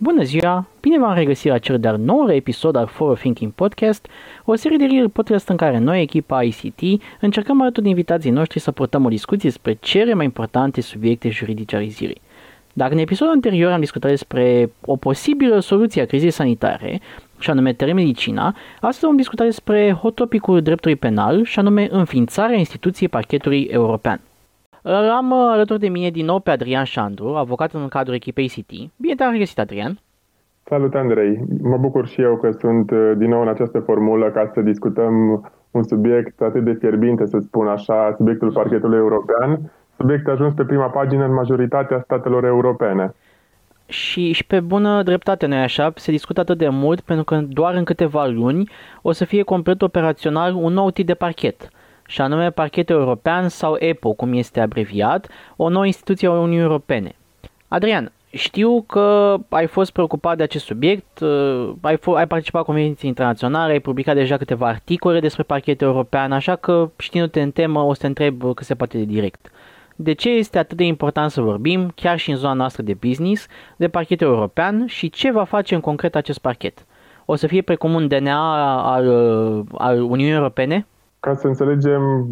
Bună ziua! Bine v-am regăsit la cel de-al nouă episod al For Thinking Podcast, o serie de real podcast în care noi, echipa ICT, încercăm alături de invitații noștri să purtăm o discuție despre cele mai importante subiecte juridice ale zilei. Dacă în episodul anterior am discutat despre o posibilă soluție a crizei sanitare, și anume telemedicina, astăzi vom discuta despre hot topicul dreptului penal, și anume înființarea instituției parchetului european. Îl am uh, alături de mine din nou pe Adrian Șandru, avocat în cadrul echipei City. Bine te-am regăsit, Adrian! Salut, Andrei! Mă bucur și eu că sunt uh, din nou în această formulă ca să discutăm un subiect atât de fierbinte, să spun așa, subiectul parchetului european, subiect ajuns pe prima pagină în majoritatea statelor europene. Și, și pe bună dreptate, nu așa? Se discută atât de mult pentru că doar în câteva luni o să fie complet operațional un nou tip de parchet – și anume Parchetul European sau EPO, cum este abreviat, o nouă instituție a Uniunii Europene. Adrian, știu că ai fost preocupat de acest subiect, uh, ai, f- ai participat la convenții internaționale, ai publicat deja câteva articole despre parchetul european, așa că știindu-te în temă o să te întreb cât se poate de direct. De ce este atât de important să vorbim, chiar și în zona noastră de business, de parchetul european și ce va face în concret acest parchet? O să fie precum un DNA al, al Uniunii Europene? Ca să înțelegem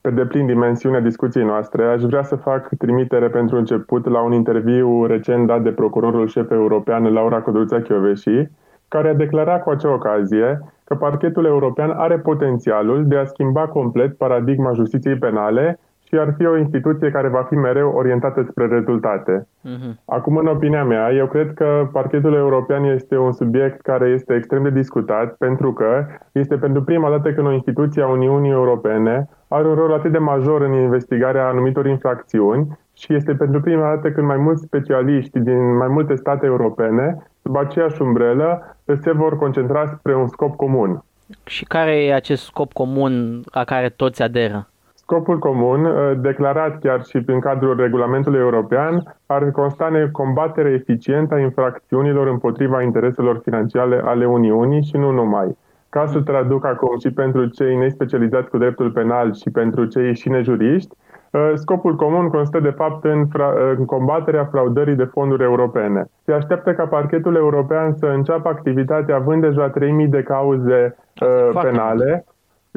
pe deplin dimensiunea discuției noastre, aș vrea să fac trimitere pentru început la un interviu recent dat de procurorul șef european Laura Codruța Chioveși, care a declarat cu acea ocazie că parchetul european are potențialul de a schimba complet paradigma justiției penale și ar fi o instituție care va fi mereu orientată spre rezultate. Uh-huh. Acum, în opinia mea, eu cred că parchetul european este un subiect care este extrem de discutat pentru că este pentru prima dată când o instituție a Uniunii Europene are un rol atât de major în investigarea anumitor infracțiuni și este pentru prima dată când mai mulți specialiști din mai multe state europene, sub aceeași umbrelă, se vor concentra spre un scop comun. Și care e acest scop comun la care toți aderă? Scopul comun, uh, declarat chiar și prin cadrul regulamentului european, ar consta în combaterea eficientă a infracțiunilor împotriva intereselor financiare ale Uniunii și nu numai. Ca să traduc acum și pentru cei nespecializați cu dreptul penal și pentru cei și nejuriști, uh, Scopul comun constă de fapt în, fra- în combaterea fraudării de fonduri europene. Se așteaptă ca parchetul european să înceapă activitatea având deja 3.000 de cauze uh, penale,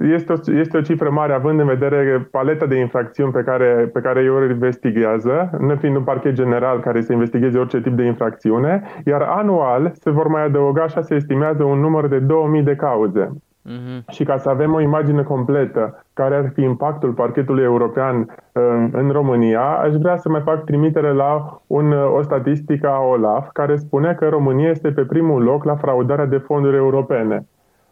este o, este o cifră mare, având în vedere paleta de infracțiuni pe care, pe care ei o investigează, ne fiind un parchet general care să investigheze orice tip de infracțiune, iar anual se vor mai adăuga, așa se estimează, un număr de 2000 de cauze. Uh-huh. Și ca să avem o imagine completă care ar fi impactul parchetului european în, în România, aș vrea să mai fac trimitere la un, o statistică a OLAF care spune că România este pe primul loc la fraudarea de fonduri europene.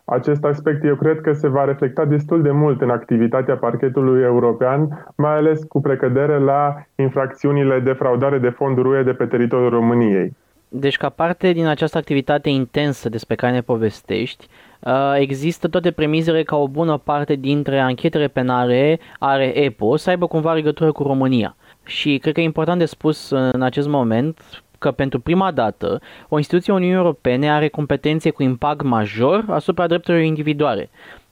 Acest aspect eu cred că se va reflecta destul de mult în activitatea parchetului european, mai ales cu precădere la infracțiunile de fraudare de fonduri UE de pe teritoriul României. Deci, ca parte din această activitate intensă despre care ne povestești, uh, există toate premizele ca o bună parte dintre anchetele penale are EPO să aibă cumva legătură cu România. Și cred că e important de spus în acest moment, că pentru prima dată o instituție a Uniunii Europene are competențe cu impact major asupra drepturilor individuale.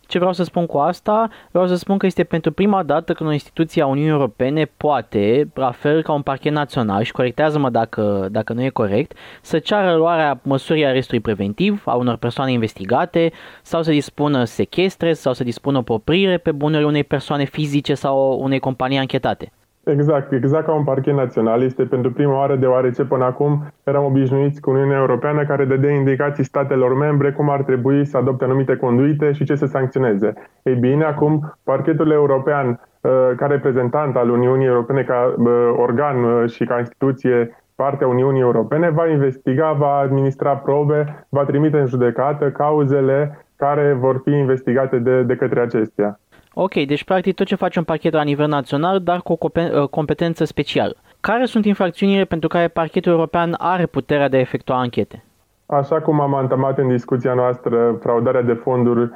Ce vreau să spun cu asta? Vreau să spun că este pentru prima dată când o instituție a Uniunii Europene poate, la fel ca un parchet național, și corectează-mă dacă, dacă nu e corect, să ceară luarea măsurii arestului preventiv a unor persoane investigate sau să dispună sechestre sau să dispună poprire pe bunurile unei persoane fizice sau unei companii anchetate. Exact, exact ca un parchet național. Este pentru prima oară deoarece până acum eram obișnuiți cu Uniunea Europeană care dădea indicații statelor membre cum ar trebui să adopte anumite conduite și ce să sancționeze. Ei bine, acum parchetul european uh, ca reprezentant al Uniunii Europene, ca uh, organ uh, și ca instituție partea Uniunii Europene, va investiga, va administra probe, va trimite în judecată cauzele care vor fi investigate de, de către acestea. Ok, deci practic tot ce face un parchet la nivel național, dar cu o uh, competență specială. Care sunt infracțiunile pentru care parchetul european are puterea de a efectua anchete? Așa cum am antamat în discuția noastră, fraudarea de fonduri uh,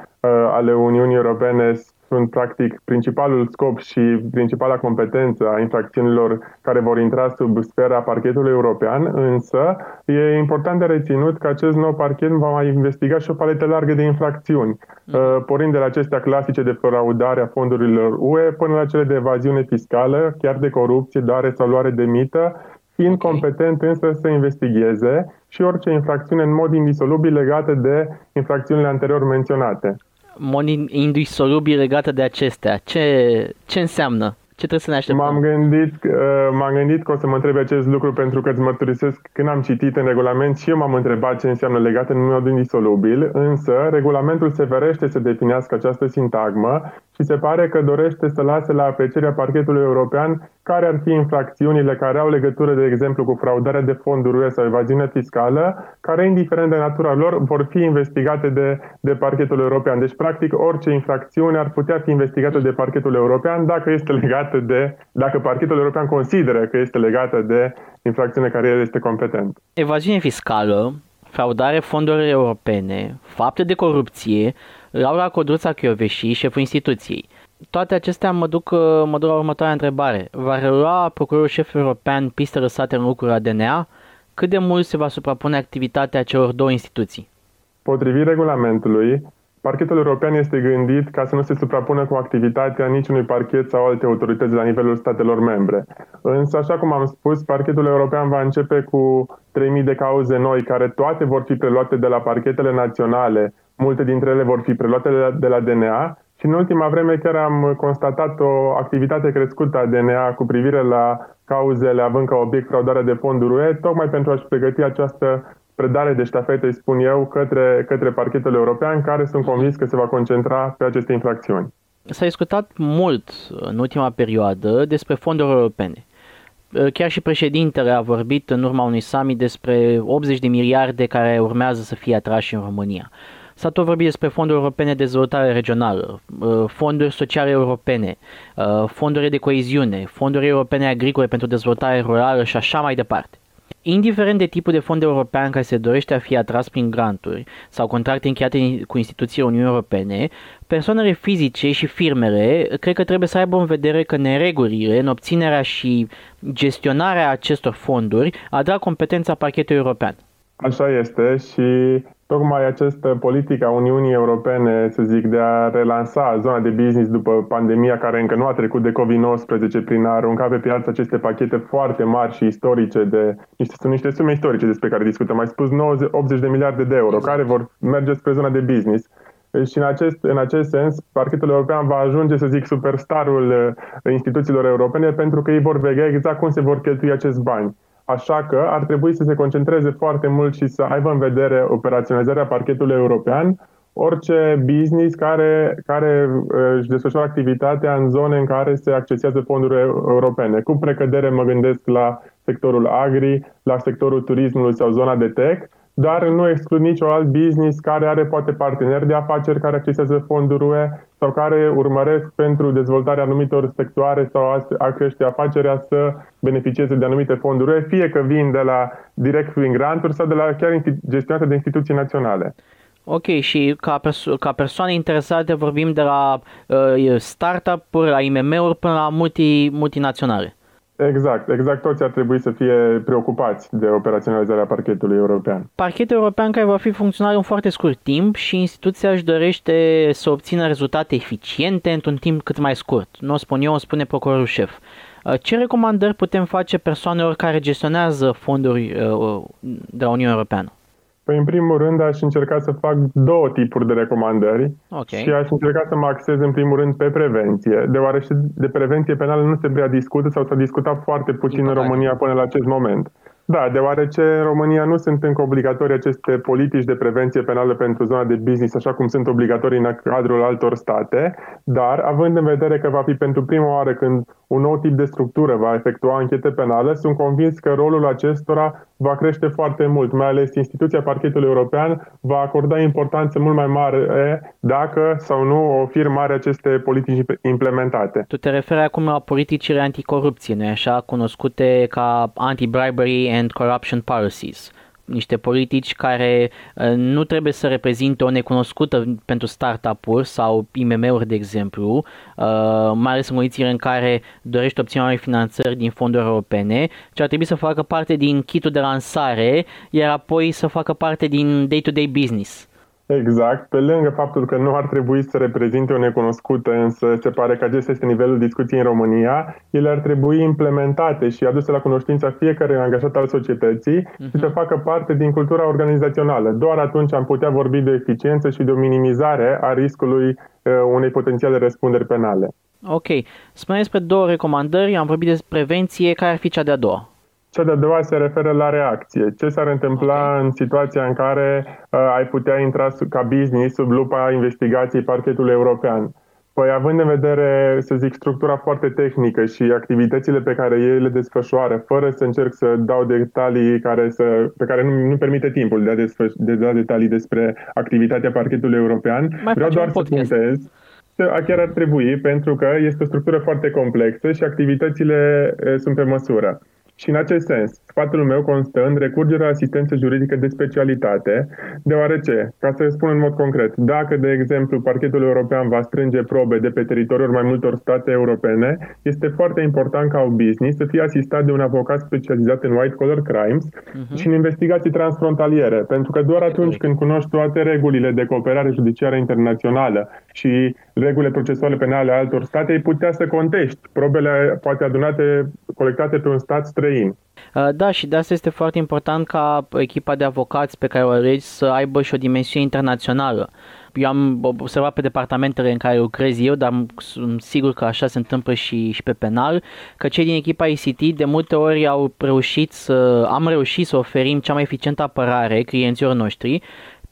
ale Uniunii Europene sunt practic principalul scop și principala competență a infracțiunilor care vor intra sub sfera parchetului european, însă e important de reținut că acest nou parchet va mai investiga și o paletă largă de infracțiuni, mm. uh, pornind de la acestea clasice de fraudare a fondurilor UE până la cele de evaziune fiscală, chiar de corupție, dare sau luare de mită, fiind okay. competent însă să investigheze și orice infracțiune în mod indisolubil legată de infracțiunile anterior menționate. Mod indisolubil legată de acestea. Ce, ce înseamnă? Ce trebuie să ne așteptăm? M-am gândit, uh, m-am gândit că o să mă întrebe acest lucru pentru că îți mărturisesc când am citit în regulament și eu m-am întrebat ce înseamnă legat în mod indisolubil, însă regulamentul se verește să definească această sintagmă și se pare că dorește să lase la aprecierea parchetului european care ar fi infracțiunile care au legătură, de exemplu, cu fraudarea de fonduri UE sau evaziune fiscală, care, indiferent de natura lor, vor fi investigate de, de parchetul european. Deci, practic, orice infracțiune ar putea fi investigată de parchetul european dacă este legată de, dacă parchetul european consideră că este legată de infracțiune care este competent. Evaziune fiscală, fraudare fonduri europene, fapte de corupție, Laura Codruța Chioveși, șeful instituției. Toate acestea mă duc, mă duc la următoarea întrebare. Va relua procurorul șef european piste lăsate în lucruri ADNA? Cât de mult se va suprapune activitatea celor două instituții? Potrivit regulamentului, Parchetul european este gândit ca să nu se suprapună cu activitatea niciunui parchet sau alte autorități la nivelul statelor membre. Însă, așa cum am spus, parchetul european va începe cu 3.000 de cauze noi, care toate vor fi preluate de la parchetele naționale Multe dintre ele vor fi preluate de la, de la DNA și în ultima vreme chiar am constatat o activitate crescută a DNA cu privire la cauzele având ca obiect fraudarea de fonduri UE, tocmai pentru a-și pregăti această predare de ștafete, spun eu, către, către parchetul european, care sunt convins că se va concentra pe aceste infracțiuni. S-a discutat mult în ultima perioadă despre fonduri europene. Chiar și președintele a vorbit în urma unui summit despre 80 de miliarde care urmează să fie atrași în România. S-a tot vorbit despre fonduri europene de dezvoltare regională, uh, fonduri sociale europene, uh, fonduri de coeziune, fonduri europene agricole pentru dezvoltare rurală și așa mai departe. Indiferent de tipul de fond european care se dorește a fi atras prin granturi sau contracte încheiate cu instituțiile Uniunii Europene, persoanele fizice și firmele cred că trebuie să aibă în vedere că neregulile în obținerea și gestionarea acestor fonduri atrag competența parchetului european. Așa este și tocmai această politică a Uniunii Europene, să zic, de a relansa zona de business după pandemia care încă nu a trecut de COVID-19 prin a arunca pe piață aceste pachete foarte mari și istorice de niște, sunt niște sume istorice despre care discutăm. Mai spus 90, 80 de miliarde de euro care vor merge spre zona de business. Și în acest, în acest sens, parchetul european va ajunge, să zic, superstarul uh, instituțiilor europene pentru că ei vor vedea exact cum se vor cheltui acești bani. Așa că ar trebui să se concentreze foarte mult și să aibă în vedere operaționalizarea parchetului european, orice business care, care uh, își desfășoară activitatea în zone în care se accesează fonduri europene. Cu precădere mă gândesc la sectorul agri, la sectorul turismului sau zona de tech, dar nu exclud nicio alt business care are poate parteneri de afaceri care accesează fonduri UE sau care urmăresc pentru dezvoltarea anumitor sectoare sau a crește afacerea să beneficieze de anumite fonduri UE, fie că vin de la direct prin granturi sau de la chiar gestionate de instituții naționale. Ok, și ca, perso- ca persoane interesate vorbim de la uh, startup-uri, la IMM-uri până la multi, multinaționale. Exact, exact toți ar trebui să fie preocupați de operaționalizarea parchetului european. Parchetul european care va fi funcțional în foarte scurt timp și instituția își dorește să obțină rezultate eficiente într-un timp cât mai scurt. Nu o spun eu, o spune procurorul șef. Uh, ce recomandări putem face persoanelor care gestionează fonduri uh, de la Uniunea Europeană? Păi, în primul rând, aș încerca să fac două tipuri de recomandări okay. și aș încerca să mă axez, în primul rând, pe prevenție, deoarece de prevenție penală nu se prea discută sau s-a discutat foarte puțin în România până la acest moment. Da, deoarece în România nu sunt încă obligatorii aceste politici de prevenție penală pentru zona de business, așa cum sunt obligatorii în cadrul altor state, dar având în vedere că va fi pentru prima oară când un nou tip de structură va efectua anchete penale, sunt convins că rolul acestora va crește foarte mult, mai ales instituția parchetului european va acorda importanță mult mai mare dacă sau nu o fir mare aceste politici implementate. Tu te referi acum la politicile anticorupție, nu așa, cunoscute ca anti-bribery and corruption policies niște politici care uh, nu trebuie să reprezinte o necunoscută pentru startup-uri sau IMM-uri, de exemplu, uh, mai ales în condițiile în care dorește obținerea finanțări din fonduri europene, ci ar trebui să facă parte din kitul de lansare, iar apoi să facă parte din day-to-day business. Exact. Pe lângă faptul că nu ar trebui să reprezinte o necunoscută, însă se pare că acesta este nivelul discuției în România, ele ar trebui implementate și aduse la cunoștința fiecare angajat al societății uh-huh. și să facă parte din cultura organizațională. Doar atunci am putea vorbi de eficiență și de o minimizare a riscului uh, unei potențiale răspunderi penale. Ok. Spuneți despre două recomandări, am vorbit despre prevenție, care ar fi cea de-a doua? Cea de-a doua se referă la reacție. Ce s-ar întâmpla okay. în situația în care uh, ai putea intra ca business sub lupa investigației parchetului european? Păi având în vedere, să zic, structura foarte tehnică și activitățile pe care ei le desfășoară, fără să încerc să dau detalii care să, pe care nu, nu permite timpul de a, desfăș, de a da detalii despre activitatea parchetului european, Mai vreau doar să punctez chiar ar trebui, pentru că este o structură foarte complexă și activitățile uh, sunt pe măsură. Și în acest sens, sfatul meu constă în recurgerea asistență juridică de specialitate, deoarece, ca să spun în mod concret, dacă, de exemplu, parchetul european va strânge probe de pe teritoriul mai multor state europene, este foarte important ca un business să fie asistat de un avocat specializat în white-collar crimes uh-huh. și în investigații transfrontaliere, pentru că doar atunci când cunoști toate regulile de cooperare judiciară internațională și regulile procesuale penale ale altor state, ai putea să contești probele poate adunate, colectate pe un stat străin. Uh, da, și de asta este foarte important ca echipa de avocați pe care o alegi să aibă și o dimensiune internațională. Eu am observat pe departamentele în care lucrez eu, dar sunt sigur că așa se întâmplă și, și pe penal, că cei din echipa ICT de multe ori au reușit să, am reușit să oferim cea mai eficientă apărare clienților noștri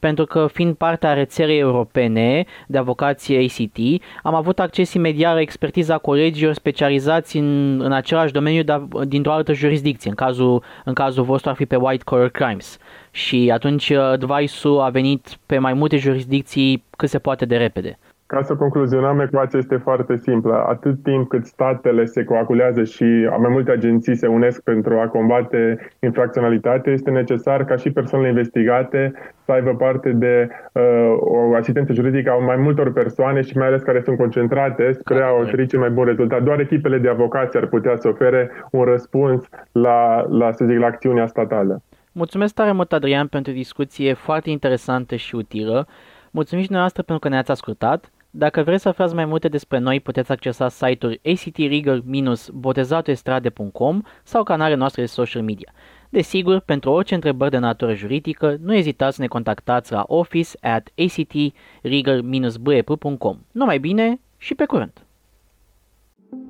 pentru că fiind parte a rețelei europene de avocație ACT, am avut acces imediat la expertiza colegilor specializați în, în același domeniu, dar dintr-o altă jurisdicție. În cazul, în cazul vostru ar fi pe white collar crimes. Și atunci uh, advice-ul a venit pe mai multe jurisdicții cât se poate de repede. Ca să concluzionăm, ecuația este foarte simplă. Atât timp cât statele se coagulează și mai multe agenții se unesc pentru a combate infracționalitate, este necesar ca și persoanele investigate să aibă parte de uh, o asistență juridică a mai multor persoane și mai ales care sunt concentrate spre a oferi cel mai bun rezultat. Doar echipele de avocați ar putea să ofere un răspuns la, la, să zic, la acțiunea statală. Mulțumesc tare mult, Adrian, pentru discuție foarte interesantă și utilă. Mulțumim și noastră pentru că ne-ați ascultat. Dacă vreți să aflați mai multe despre noi, puteți accesa site-ul actregal-botezatoestrade.com sau canalele noastre de social media. Desigur, pentru orice întrebări de natură juridică, nu ezitați să ne contactați la office at actregal-bep.com. Numai bine și pe curând!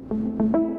thank you